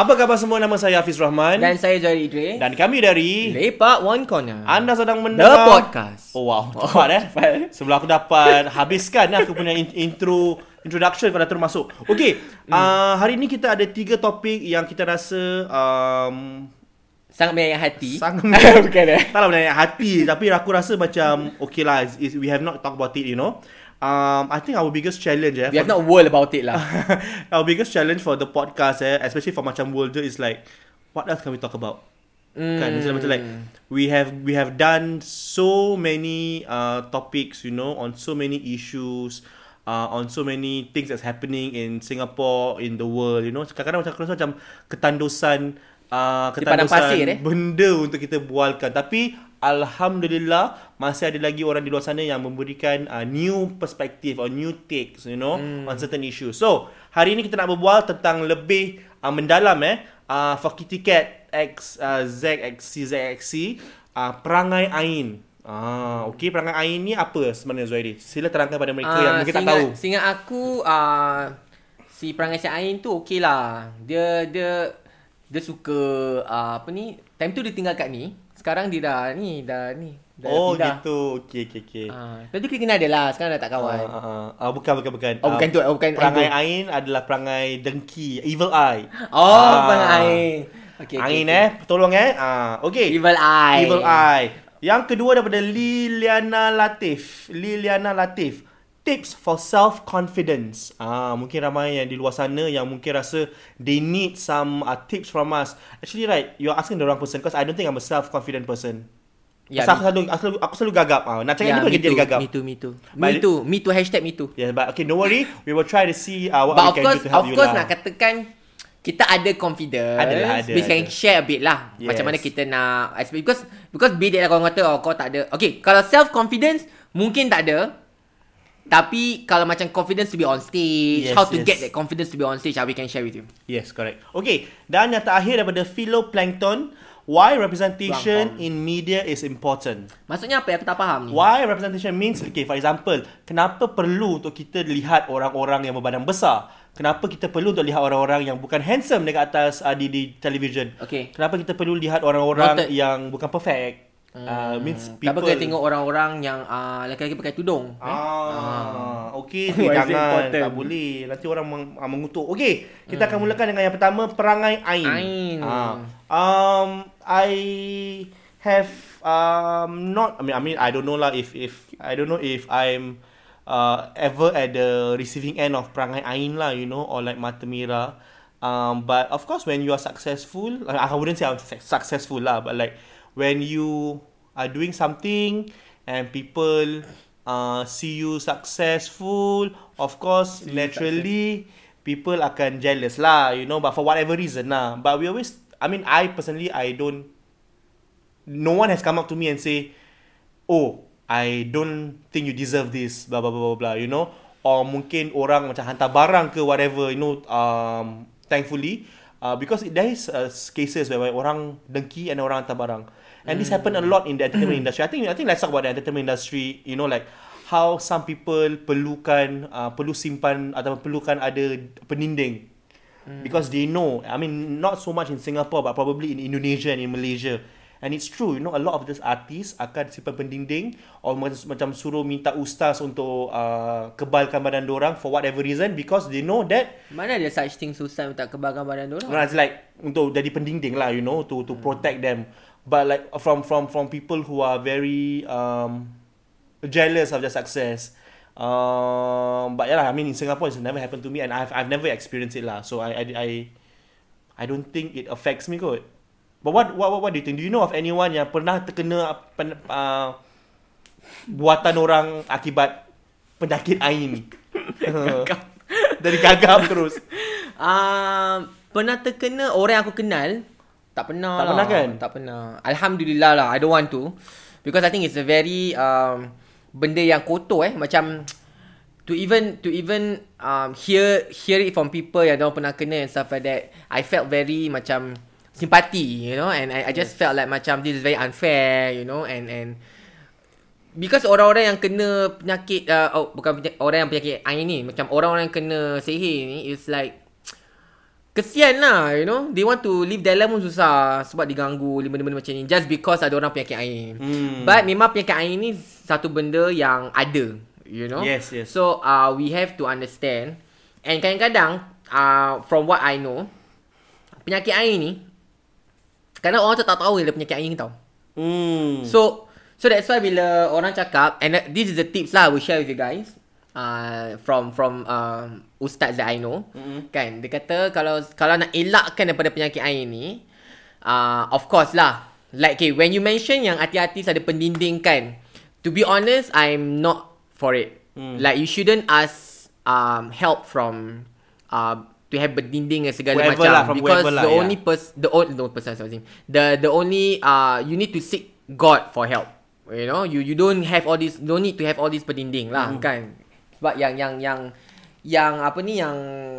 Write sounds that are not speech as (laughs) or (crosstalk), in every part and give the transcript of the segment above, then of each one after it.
Apa khabar semua? Nama saya Hafiz Rahman Dan saya Zahir Idris dan kami dari Lepak One Corner anda sedang The mendengar Podcast Oh wow, cepat eh. cepat. (laughs) Sebelum aku dapat habiskan aku punya in- intro introduction kau dah terus masuk. Okey, Hmm. uh, hari ni kita ada tiga topik yang kita rasa um, Sangat menyayat hati sangat (laughs) Bukan eh tak lah menaik hati tapi aku rasa macam okay lah is, is, we have not talk about it you know. Um, I think our biggest challenge eh, We have not world about it lah (laughs) our biggest challenge for the podcast eh, especially for macam world is like what else can we talk about? mm. Kan macam macam like we have we have done so many uh, topics you know on so many issues uh, on so many things that's happening in Singapore in the world you know kadang-kadang macam rasa macam ketandusan uh, ketandusan pasir, eh? benda untuk kita bualkan tapi alhamdulillah masih ada lagi orang di luar sana yang memberikan uh, new perspective or new takes you know Hmm. on certain issues so hari ini kita nak berbual tentang lebih uh, mendalam eh uh, for Kitty Cat X uh, ZXC ZXC uh, perangai Ain Ah, okey perangai Ain ni apa sebenarnya Zuhairi? Sila terangkan pada mereka Ah, yang mungkin tak tahu. Seingat aku uh, Si perangai si Ain tu okey lah Dia Dia Dia suka uh, Apa ni Time tu dia tinggal kat ni Sekarang dia dah Ni dah ni dah Oh pindah. gitu. Okey okey okey. Ah, Lepas tu kita kenal dia lah Sekarang dah tak kawan Ah, ah, ah, bukan bukan bukan. Oh, bukan Ah, tu, oh, bukan Perangai Ain Ain adalah perangai dengki, evil eye. Oh Ah. perangai Ain okay, Ain eh, tolong eh. Ah, okey. Evil Eye Evil Eye. Yang kedua daripada Liliana Latif. Liliana Latif. Tips for self-confidence. Ah, mungkin ramai yang di luar sana yang mungkin rasa they need some uh, tips from us. Actually right, you're asking the wrong person because I don't think I'm a self-confident person. Ya, Yeah, aku selalu, aku selalu aku selalu gagap. Ah, nak cakap Ya, ni pun jadi gagap. Me too, me too. But Me too, me too, hashtag me too. Yeah, but okay, don't worry. We will try to see uh, what But we of can course, do to help of you course lah. nak katakan kita ada confidence. Adalah, ada, We can ada. share a bit lah. Yes. Macam mana kita nak because because be that lah korang kata oh kau tak ada. Okay, kalau self confidence mungkin tak ada. Tapi kalau macam confidence to be on stage, Yes, how to yes. get that confidence to be on stage, ah, we can share with you. Yes, correct. Okay, dan yang terakhir daripada Philoplankton, why representation Faham, in media is important. Maksudnya apa? Aku tak faham ni. Why representation means, okay, for example, kenapa perlu untuk kita lihat orang-orang yang berbadan besar? Kenapa kita perlu untuk lihat orang-orang yang bukan handsome dekat atas uh, di, di television? Okay. Kenapa kita perlu lihat orang-orang Noted. yang bukan perfect? Uh, means people... kita tengok orang-orang yang uh, lelaki-lelaki pakai tudung? eh? Ah, okey, (laughs) Why is it jangan important? tak boleh. Nanti orang meng, ah, mengutuk. Okey, kita akan mulakan dengan yang pertama perangai Ain. Ain. Ah. Um I have um not I mean I mean I don't know lah if if I don't know if I'm uh ever at the receiving end of perangai Ain lah, you know, or like Mata Mira. Um, but of course, when you are successful, I wouldn't say I'm suc- successful lah, but like when you are doing something and people uh, see you successful, of course, naturally people akan jealous lah, you know, but for whatever reason lah. But we always, I mean, I personally, I don't, no one has come up to me and say, oh, I don't think you deserve this, blah blah blah blah blah, you know, or mungkin orang macam hantar barang ke whatever, you know, um, thankfully, uh, because there is uh, cases where orang dengki and orang hantar barang, and this happen a lot in the entertainment (clears throat) industry. I think I think let's talk about the entertainment industry, you know, like how some people perlukan uh, perlu simpan atau perlukan ada peninding. Because they know I mean not so much in Singapore but probably in Indonesia and in Malaysia and it's true you know a lot of these artists akan simpan pendinding or macam, suruh minta ustaz untuk uh, kebalkan badan orang for whatever reason because they know that Mana ada such thing susah untuk kebagan badan dia no, it's like untuk jadi pendinding lah you know to to protect them. But like from from from people who are very um jealous of their success um but yeah lah, I mean in Singapore it's never happened to me and I've I've never experienced it lah. So I I I, I don't think it affects me kot but what what what, what do you think do you know of anyone yang pernah terkena pen, uh, buatan orang akibat penyakit ain (laughs) dari gagap terus Uh, pernah terkena orang yang aku kenal tak pernah Tak lah. pernah kan? Tak pernah. Alhamdulillah lah. I don't want to. Because I think it's a very um, benda yang kotor eh macam to even to even um, hear hear it from people yang orang pernah kena and stuff like that. I felt very macam simpati, you know, and I, I just felt like macam this is very unfair, you know, and and Because orang-orang yang kena penyakit uh, oh, Bukan penyakit, orang yang penyakit ain ni Macam orang-orang yang kena sihir ni It's like Kesian lah you know. They want to live their life pun susah Sebab diganggu Benda-benda macam ni Just because ada orang penyakit air. Hmm. But memang penyakit air ni Satu benda yang ada You know. Yes, yes. So uh, we have to understand. And kadang-kadang uh, From what I know Penyakit air ni Kadang orang tu tak tahu Dia penyakit ni tau Hmm. So So that's why bila orang cakap And this is the tips lah I will share with you guys uh, From from uh, Ustaz that I know Mm-mm. Kan Dia kata Kalau kalau nak elakkan daripada penyakit air ni uh, Of course lah Like okay When you mention yang artis-artis ada pendinding kan To be honest I'm not for it Mm. Like you shouldn't ask um, Help from uh, To have pendinding and segala Whoever macam lah, from Because whoever lah, the yeah. only pers the only no person the the only uh you need to seek God for help. You know, you you don't have all this don't need to have all this pendinding lah Hmm. kan. Sebab yang yang yang yang apa ni yang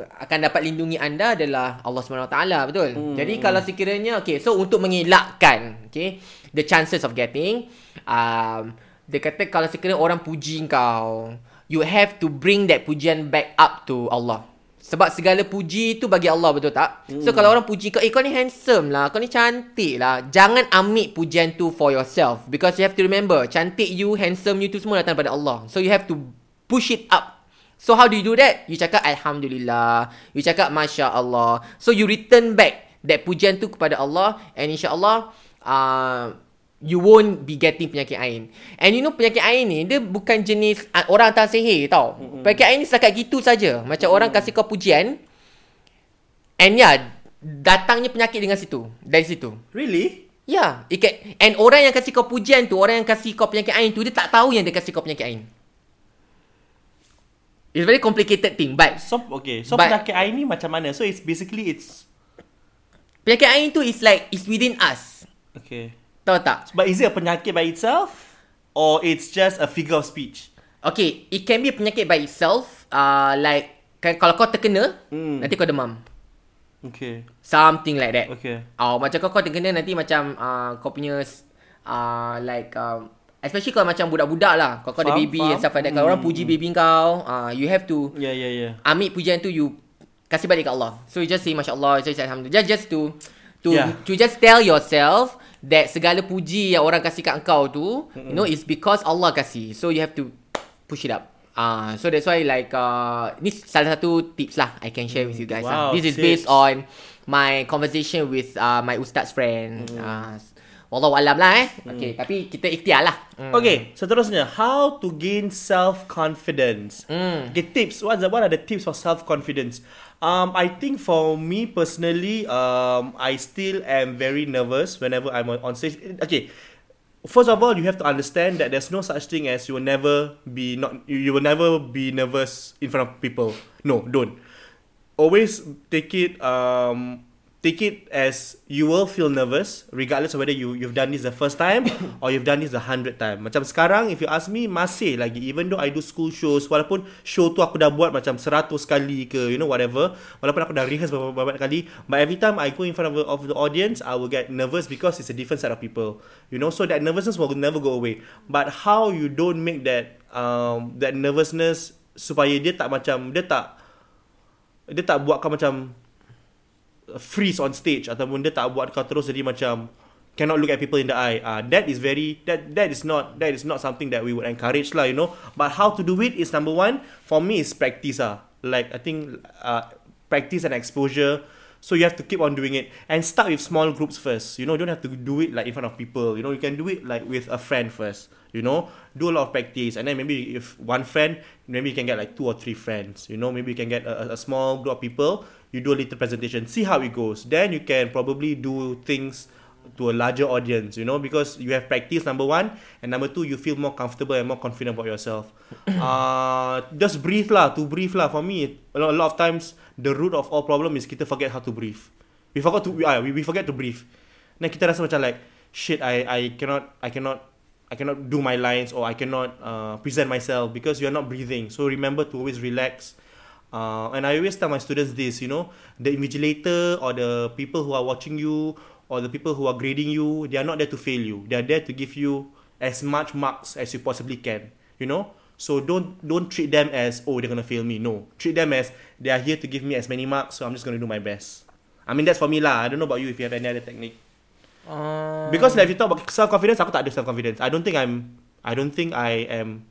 akan dapat lindungi anda adalah Allah Subhanahu Wa Taala betul. Hmm. Jadi kalau sekiranya okay so untuk mengelakkan okay the chances of getting um dia kata kalau sekiranya orang puji kau you have to bring that pujian back up to Allah. Sebab segala puji tu bagi Allah betul tak? Mm. So kalau orang puji kau, eh kau ni handsome lah, kau ni cantik lah. Jangan ambil pujian tu for yourself. Because you have to remember, cantik you, handsome you tu semua datang daripada Allah. So you have to push it up. So how do you do that? You cakap Alhamdulillah. You cakap Masya Allah. So you return back that pujian tu kepada Allah. And insyaAllah, uh, you won't be getting penyakit ain. And you know penyakit ain ni dia bukan jenis uh, orang hantar sihir tau. Mm-hmm. Penyakit ain ni setakat gitu saja. Macam mm-hmm. orang kasih kau pujian and ya yeah, datangnya penyakit dengan situ. Dari situ. Really? Ya, yeah, can, and orang yang kasih kau pujian tu, orang yang kasih kau penyakit ain tu dia tak tahu yang dia kasih kau penyakit ain. It's very complicated thing but So okay. So But- penyakit air ni macam mana? So it's basically it's penyakit ain tu is like is within us. okay. Tahu tak? But is it a penyakit by itself or it's just a figure of speech? Okay, it can be a penyakit by itself. Uh, like kan, kalau kau terkena, Hmm. nanti kau demam. Okay. Something like that. Okay. Oh, macam kau kau terkena nanti macam uh, kau punya uh, like um, especially kalau macam budak-budak lah. Kau kau ada baby faham. and stuff like that. Kalau orang puji baby kau, uh, you have to Yeah, yeah, yeah. ambil pujian tu you kasih balik kat Allah. So you just say masya-Allah, just say alhamdulillah. Just just to to Yeah. to just tell yourself that segala puji yang orang kasih kat kau tu, mm-hmm. you know, is because Allah kasih. So you have to push it up. Ah, uh, so that's why like uh, ni salah satu tips lah I can share with you guys. Wow, lah. This is tips. based on my conversation with uh, my ustaz friend. Mm. Uh, Wallahu alam lah eh. Okay, tapi kita ikhtiar lah. Mm. Okay, seterusnya, how to gain self-confidence? Mm. Okay, tips. What are, what are the tips for self-confidence? Um, I think for me personally, um, I still am very nervous whenever I'm on, stage. Okay, first of all, you have to understand that there's no such thing as you will never be not you will never be nervous in front of people. No, don't. Always take it um take it as you will feel nervous regardless of whether you you've done this the first time (coughs) or you've done this the hundred time. Macam sekarang if you ask me masih lagi even though I do school shows walaupun show tu aku dah buat macam 100 kali ke you know whatever walaupun aku dah rehearse beberapa, kali but every time I go in front of, of the audience I will get nervous because it's a different set of people. You know so that nervousness will never go away. But how you don't make that um that nervousness supaya dia tak macam dia tak dia tak buat kau macam freeze on stage ataupun dia tak buat kau terus jadi macam cannot look at people in the eye. Uh, that is very that that is not that is not something that we would encourage lah, you know. But how to do it is number one for me is practice ah. Like I think uh, practice and exposure. So you have to keep on doing it and start with small groups first. You know, you don't have to do it like in front of people. You know, you can do it like with a friend first. You know, do a lot of practice and then maybe if one friend, maybe you can get like two or three friends. You know, maybe you can get a, a small group of people. You do a little presentation, see how it goes. Then you can probably do things to a larger audience, you know, because you have practice number one, and number two, you feel more comfortable and more confident about yourself. (coughs) uh, just breathe lah, to breathe lah. For me, a lot, a lot of times the root of all problem is kita forget how to breathe. We forgot to, uh, we, we forget to breathe. Then kita rasa macam like, shit, I I cannot, I cannot, I cannot do my lines or I cannot uh, present myself because you are not breathing. So remember to always relax. Uh, and I always tell my students this, you know, the invigilator or the people who are watching you or the people who are grading you, they are not there to fail you. They are there to give you as much marks as you possibly can. You know, so don't don't treat them as oh they're gonna fail me. No, treat them as they are here to give me as many marks. So I'm just gonna do my best. I mean that's for me lah. I don't know about you if you have any other technique. Uh, Because like if you talk about self confidence, aku tak ada self confidence. I don't think I'm. I don't think I am.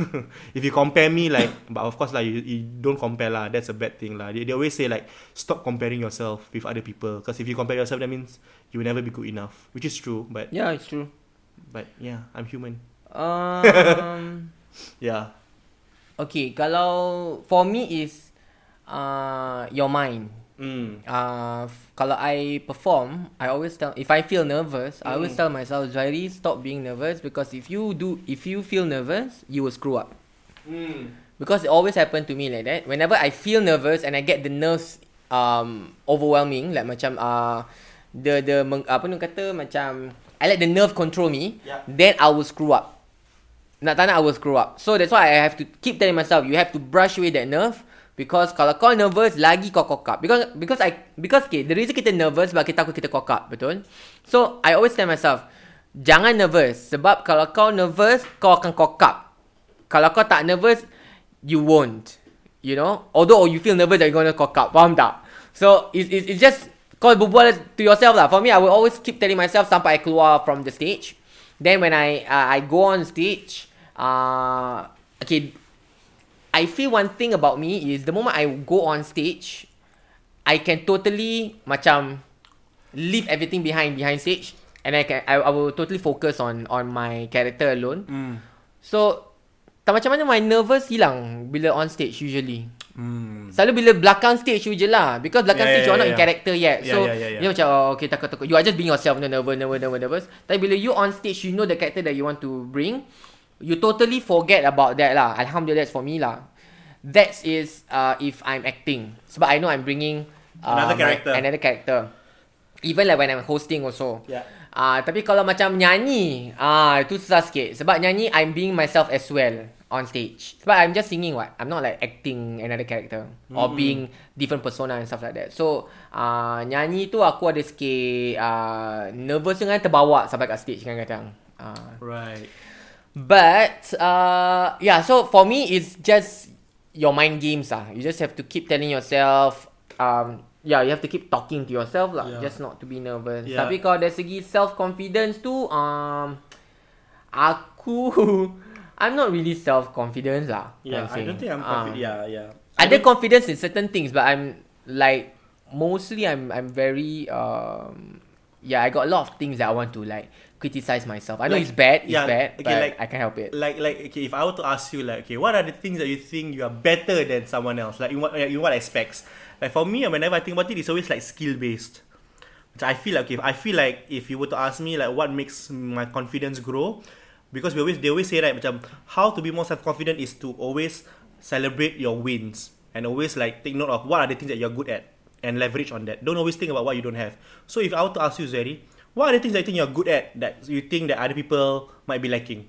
(laughs) if you compare me like, but of course lah, you, you don't compare lah. That's a bad thing lah. They, they always say like, stop comparing yourself with other people. Because if you compare yourself, that means you will never be good enough, which is true. But yeah, it's true. but yeah, I'm human. Um, (laughs) Yeah. okay, kalau for me is uh, your mind. Mm. Uh, kalau I perform, I always tell if I feel nervous, I always Mm. tell myself, Zairi, stop being nervous because if you do, if you feel nervous, you will screw up. Mm. Because it always happen to me like that. Whenever I feel nervous and I get the nerves um overwhelming, like macam uh the the meng, apa ni kata macam I let the nerve control me, Yeah. then I will screw up. Nak tak nak I will screw up. So that's why I have to keep telling myself you have to brush away that nerve because kalau kau nervous lagi kau cock up. Because because I because okay, the reason kita nervous sebab kita takut kita cock up, betul? So I always tell myself jangan nervous sebab kalau kau nervous kau akan cock up. Kalau kau tak nervous you won't. You know? Although you feel nervous that you're gonna cock up. Faham tak? So, it's, it's, it's just kau berbual to yourself lah. For me, I will always keep telling myself sampai I keluar from the stage. Then when I uh, I go on stage, uh, okay, I feel one thing about me is the moment I go on stage, I can totally macam leave everything behind behind stage, and I can I, I will totally focus on on my character alone. Mm. So tak macam mana my nervous hilang bila on stage usually. Mm. Selalu bila belakang stage you je lah Because belakang Yeah, stage yeah, you are not yeah, in yeah. character yet Yeah, So yeah, yeah, yeah. Dia macam oh, Okay takut-takut You are just being yourself no, Nervous nervous nervous nervous Tapi bila you on stage You know the character that you want to bring You totally forget about that lah Alhamdulillah that's for me lah That is uh, If I'm acting Sebab I know I'm bringing uh, Another my- character. Another character Even like when I'm hosting also Yeah. Ah, uh, tapi kalau macam nyanyi, ah uh, itu susah sikit. Sebab nyanyi I'm being myself as well on stage. Sebab I'm just singing what. I'm not like acting another character mm. or being different persona and stuff like that. So, ah uh, nyanyi tu aku ada sikit uh, nervous dengan terbawa sampai kat stage kadang-kadang. Ah. Uh, Right. But uh yeah, so for me it's just your mind games ah. You just have to keep telling yourself um yeah, you have to keep talking to yourself lah, Yeah. just not to be nervous. Yeah. Tapi kalau dari segi self confidence tu um aku (laughs) I'm not really self confident lah. Yeah, I don't think I'm Ah. confident. yeah, yeah. Ada confidence in certain things, but I'm like mostly I'm I'm very um yeah, I got a lot of things that I want to like criticize myself. I know Like- it's bad, it's yeah, bad, okay, but like- I can't help it. Like like okay, if I were to ask you like okay, what are the things that you think you are better than someone else? Like in what in what aspects? Like for me, uh, whenever I think about it, it's always like skill based. Which I feel like okay, I feel like if you were to ask me like what makes my confidence grow, because we always they always say right, macam how to be more self confident is to always celebrate your wins and always like take note of what are the things that you're good at and leverage on that. Don't always think about what you don't have. So if I were to ask you, Zeri, what are the things that you think you're good at that you think that other people might be lacking?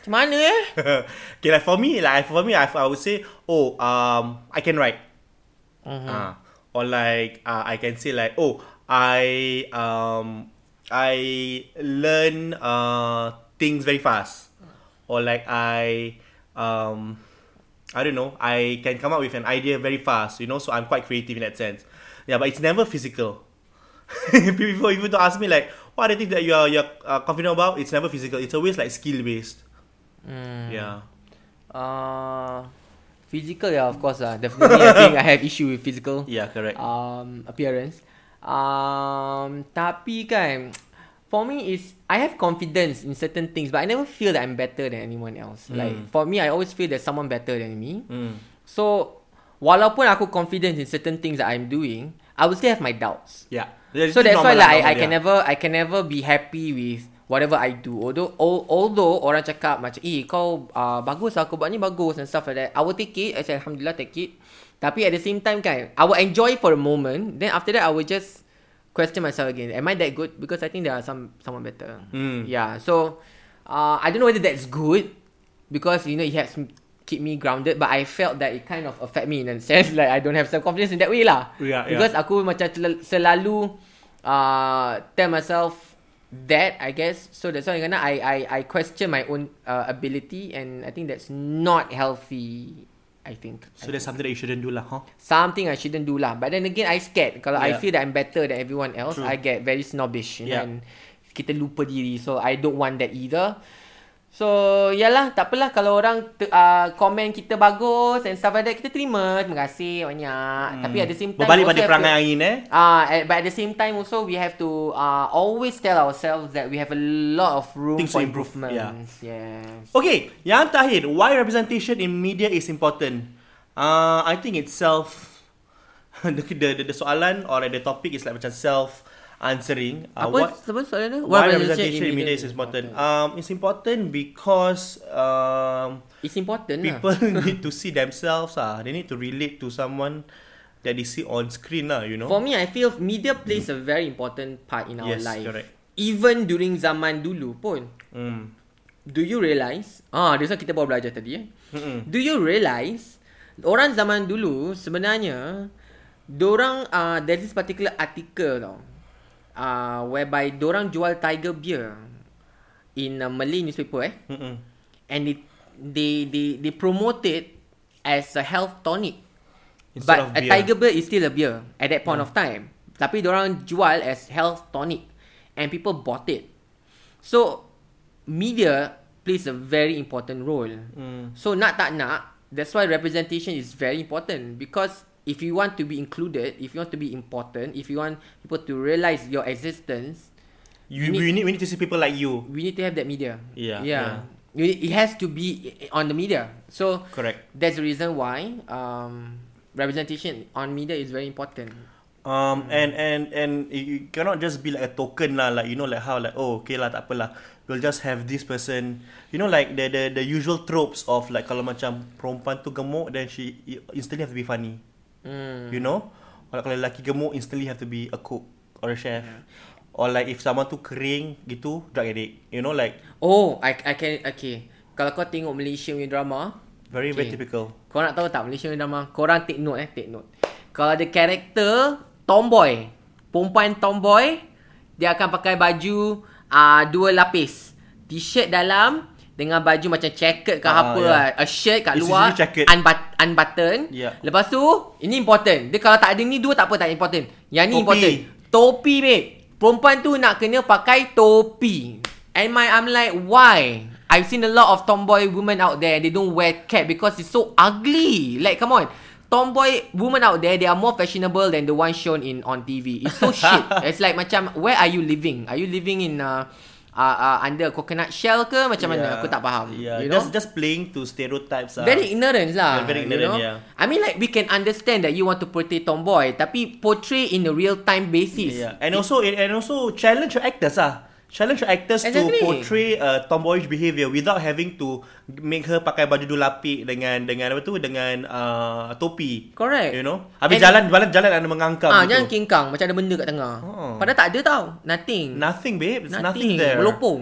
Macam mana eh? (laughs) okay, like for me, like for me, I, I would say, oh, um, I can write. Uh, or like uh, I can say like, oh, I um, I learn uh things very fast. Or like I um, I don't know, I can come up with an idea very fast. You know, so I'm quite creative in that sense. Yeah, but it's never physical. (laughs) People even to ask me like, what are the things that you are you're uh, confident about? It's never physical. It's always like skill based. Hmm. Yeah. Uh, physical yeah, of course lah. Definitely I think I have issue with physical (laughs) Yeah, correct. um appearance. Um, tapi kan, for me is I have confidence in certain things, but I never feel that I'm better than anyone else. Mm. Like for me, I always feel there's someone better than me. Mm. So, walaupun aku confident in certain things that I'm doing, I will still have my doubts. Yeah. So that's why like I, I can never I can never be happy with whatever I do. Although al- although orang cakap macam eh kau uh, bagus lah kau buat ni bagus and stuff like that. I will take it. I say alhamdulillah take it. Tapi at the same time kan I will enjoy for a moment. Then after that I will just question myself again. Am I that good? Because I think there are some someone better. Mm. Yeah. So uh, I don't know whether that's good because you know it helps keep me grounded. But I felt that it kind of affect me in a sense (laughs) like I don't have self confidence in that way lah. Yeah, yeah. Because aku macam selalu uh, tell myself that I guess. So that's why I I I question my own uh, ability and I think that's not healthy I think. So that's something that you shouldn't do lah, huh? Something I shouldn't do lah. But then again, I scared. Kalau I Yeah. feel that I'm better than everyone else, True. I get very snobbish. You Yeah. know, and kita lupa diri. So, I don't want that either. So, yalah. Tak apalah kalau orang te- uh, komen kita bagus and stuff like that. Kita terima. Terima kasih banyak. Hmm. Tapi at the same time... Berbalik pada perangai to- angin eh. Ah, uh, but at the same time also we have to uh, always tell ourselves that we have a lot of room Things for improve, improvements. Yes. Okay, yang terakhir, why representation in media is important? Uh, I think it's self (laughs) the, the, the, the soalan or the topic is like macam self answering. Uh, Apa, apa soalan dia? why representation in media is important? Um, it's important because um, It's important lah. people (laughs) need to see themselves. Ah, they need to relate to someone that they see on screen. lah. you know. For me, I feel media plays a very important part in our Yes, life. correct. Even during zaman dulu pun. Mm. Do you realise? Ah, one kita baru belajar tadi eh. Mm-mm. Do you realise orang zaman dulu sebenarnya dorang uh, there's this particular article tau. Uh, whereby dorang jual Tiger beer in a Malay newspaper eh. Mm-mm. And they they they, they promote it as a health tonic. Instead But a. Tiger beer is still a beer at that point of time. Tapi orang jual as health tonic and people bought it. So media plays a very important role. Mm. So nak tak nak, that's why representation is very important because if you want to be included, if you want to be important, if you want people to realize your existence, You, You need- we need we need to see people like you. we need to have that media. Yeah, Yeah. Need- It has to be on the media. So Correct. that's the reason why um, representation on media is very important. Um and and and it, it cannot just be like a token lah like you know like how like oh okay lah tak apalah we'll just have this person you know like the the the usual tropes of like kalau macam perempuan tu gemuk then she instantly have to be funny Mm. you know or like, kalau lelaki gemuk instantly have to be a cook or a chef or like if someone tu kering gitu drug addict you know like Oh, I I can okay. Kalau kau tengok Malaysia punya drama, very very Okay. typical kau nak tahu tak Malaysia punya drama? Korang take note eh, take note. Kalau ada karakter tomboy, perempuan tomboy, dia akan pakai baju uh, dua lapis. T-shirt dalam dengan baju macam checkered ke Ah, apa yeah. lah. A shirt kat It's luar unbut unbutton. Yeah. Lepas tu, ini important. Dia kalau tak ada ni dua tak apa tak important. Yang ni Topi. important. Topi, babe. Perempuan tu nak kena pakai topi. And my I'm like, why? I've seen a lot of tomboy women out there. They don't wear cap because it's so ugly. Like, come on. Tomboy women out there, they are more fashionable than the one shown in on TV. It's so (laughs) shit. It's like macam, where are you living? Are you living in uh, uh, uh, under coconut shell ke? Macam mana? Aku tak faham. yeah you know? just just playing to stereotypes lah. Very ignorant lah. Yeah, very you ignorant, know? yeah. I mean like we can understand that you want to portray tomboy, tapi portray in a real time basis. Yeah, and also and also challenge your actors ah. Challenge actors to Exactly. portray a tomboyish behaviour without having to make her pakai baju dua lapik dengan dengan apa tu dengan uh, topi. Correct. You know. Habis And- jalan jalan jalan ada mengangkang Ah, gitu. jangan kingkang macam ada benda kat tengah. Oh. Padahal tak ada tau. Nothing. Nothing babe, it's nothing, Nothing. there. Melopong.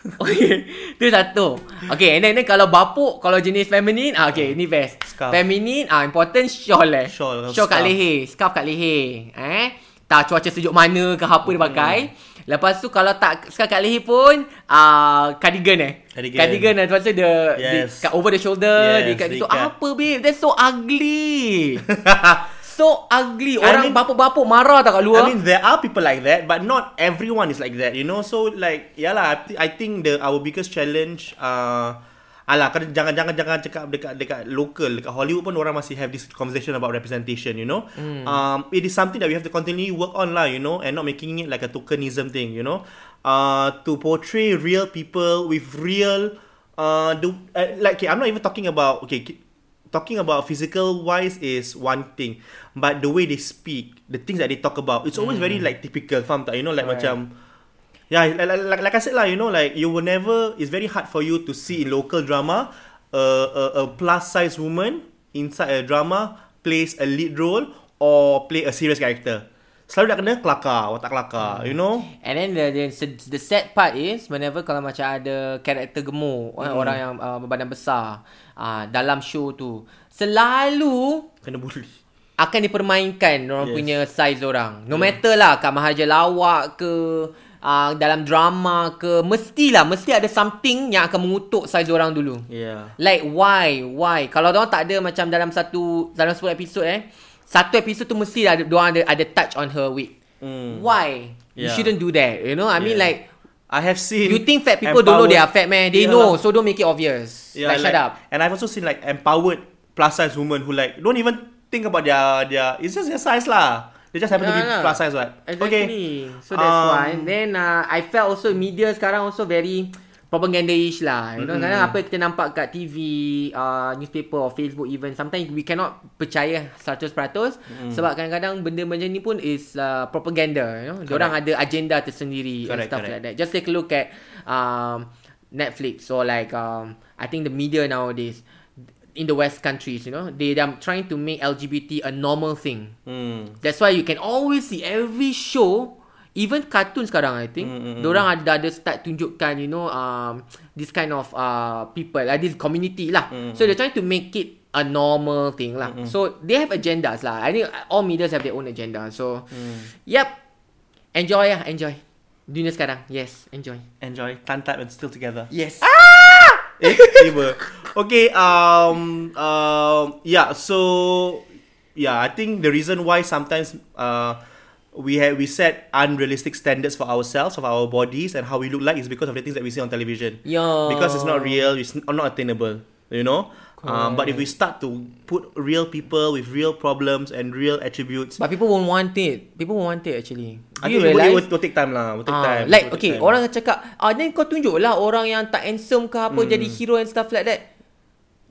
(laughs) okay. Tu satu. Okay, and then, then kalau bapuk, kalau jenis feminine, ah, okay, ni best. Scarf. Feminine, ah, important shawl eh. Shawl, Shawl kat scarf. leher. Scarf kat leher. Eh. Tak cuaca sejuk mana ke apa dia pakai. Lepas tu kalau tak scarf kat leher pun, ah, cardigan eh. Cardigan. Cardigan eh. Lepas tu dia, dia Yes. kat over the shoulder, Yes, dia kat gitu. Apa babe? That's so ugly. (laughs) so ugly. I Orang mean- bapuk-bapuk marah tak kat luar. I mean there are people like that but not everyone is like that you know so like yeah lah I, th- I think the our biggest challenge uh Alah, kan jangan jangan jangan cakap dekat dekat local dekat Hollywood pun orang masih have this conversation about representation, you know. Hmm. Um, it is something that we have to continually work on lah, you know, and not making it like a tokenism thing, you know. Uh, to portray real people with real, uh, the uh, like okay, I'm not even talking about okay, ki- talking about physical wise is one thing, but the way they speak, the things that they talk about, it's always very like typical, faham tak? You know, like Hmm. Right. macam. Yeah, like, like, like, I said lah, you know, like you will never. It's very hard for you to see in local drama a a, a plus size woman inside a drama plays a lead role or play a serious character. Selalu nak kena kelakar, watak kelakar, you know. And then the, the the sad part is whenever kalau macam ada karakter gemuk, mm. orang yang uh, berbadan besar uh, dalam show tu, selalu Kena bully. akan dipermainkan orang Yes. punya size orang. No matter lah kat Mahaja Lawak ke uh, dalam drama ke mestilah mesti ada something yang akan mengutuk saiz orang dulu. Yeah. Like why? Why? Kalau orang tak ada macam dalam satu dalam 10 episod eh, satu episod tu mesti ada orang ada ada touch on her weight. Mm. Why? You Yeah. shouldn't do that. You know, I mean Yeah. like I have seen. you think fat people don't know they are fat man? They Yeah know, lah. so don't make it obvious. Yeah, like, shut up. And I've also seen like empowered plus size women who like don't even think about their their. It's just their size lah. They just happen to be Yeah lah. plus size, right? Exactly. Okay. So that's Um, why. Then uh, I felt also media sekarang also very propaganda-ish lah. You know, Mm-mm. kadang apa kita nampak kat TV, uh, newspaper or Facebook even, sometimes we cannot percaya 100% Mm. sebab kadang-kadang benda macam ni pun is uh, propaganda. You know, orang ada agenda tersendiri and Correct, stuff correct. like that. Just take a look at um, Netflix or like um, I think the media nowadays in the West countries, you know, they are trying to make LGBT a normal thing. Hmm. That's why you can always see every show Even cartoon sekarang I think Mm, mm, mm. Diorang ada ada start tunjukkan You know um, This kind of uh, People like This community lah Mm, So they're trying to make it A normal thing lah Mm, mm. So they have agendas lah I think all medias have their own agenda So Hmm. Yep Enjoy lah Enjoy Dunia sekarang Yes Enjoy Enjoy. Tan type and still together. Yes eh, tiba. Okay, um, um, yeah, so, yeah, I think the reason why sometimes, uh, we have we set unrealistic standards for ourselves, of our bodies, and how we look like is because of the things that we see on television. Yo. Because it's not real, it's not attainable, you know. Um, but if we start to put real people with real problems and real attributes, But people won't want it People won't want it actually Do I you think it will, it will, will take time lah. Will take Ah, time. like will okay, time. orang cakap, ah then kau tunjuklah orang yang tak handsome ke apa Hmm. jadi hero and stuff like that.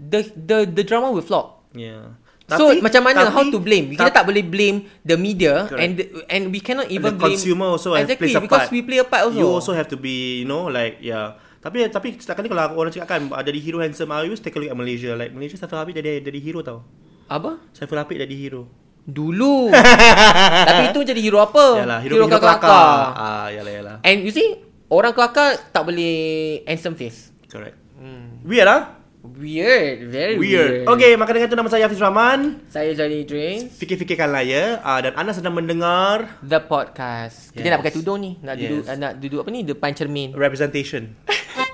The the the drama will flop. Yeah. so Tapi- macam mana tapi- how to blame? Kita tak boleh blame the media Correct. and the, and we cannot even the blame consumer also exactly plays a because part. we play a part also. You also have to be, you know, like yeah. Tapi tapi setakat ni kalau orang cakap kan ah, jadi hero handsome, I always take a look at Malaysia. Like Malaysia Saiful Habib jadi jadi hero tau. apa? Saiful Habib jadi hero. Dulu. (laughs) Tapi itu jadi hero apa? Yalah, hero, hero, kelakar. Ah, yalah yalah. And you see, orang kelakar tak boleh handsome face. Correct. Hmm. Weird ah? Weird, very Weird. weird. Okay, maka dengan itu nama saya Hafiz Rahman. Saya Johnny Drain. Fikir-fikirkanlah ya. Ah, dan anda sedang mendengar The podcast. Kita Yes. nak pakai tudung ni. Nak duduk Yes. nak duduk apa ni? Depan cermin. representation. (laughs)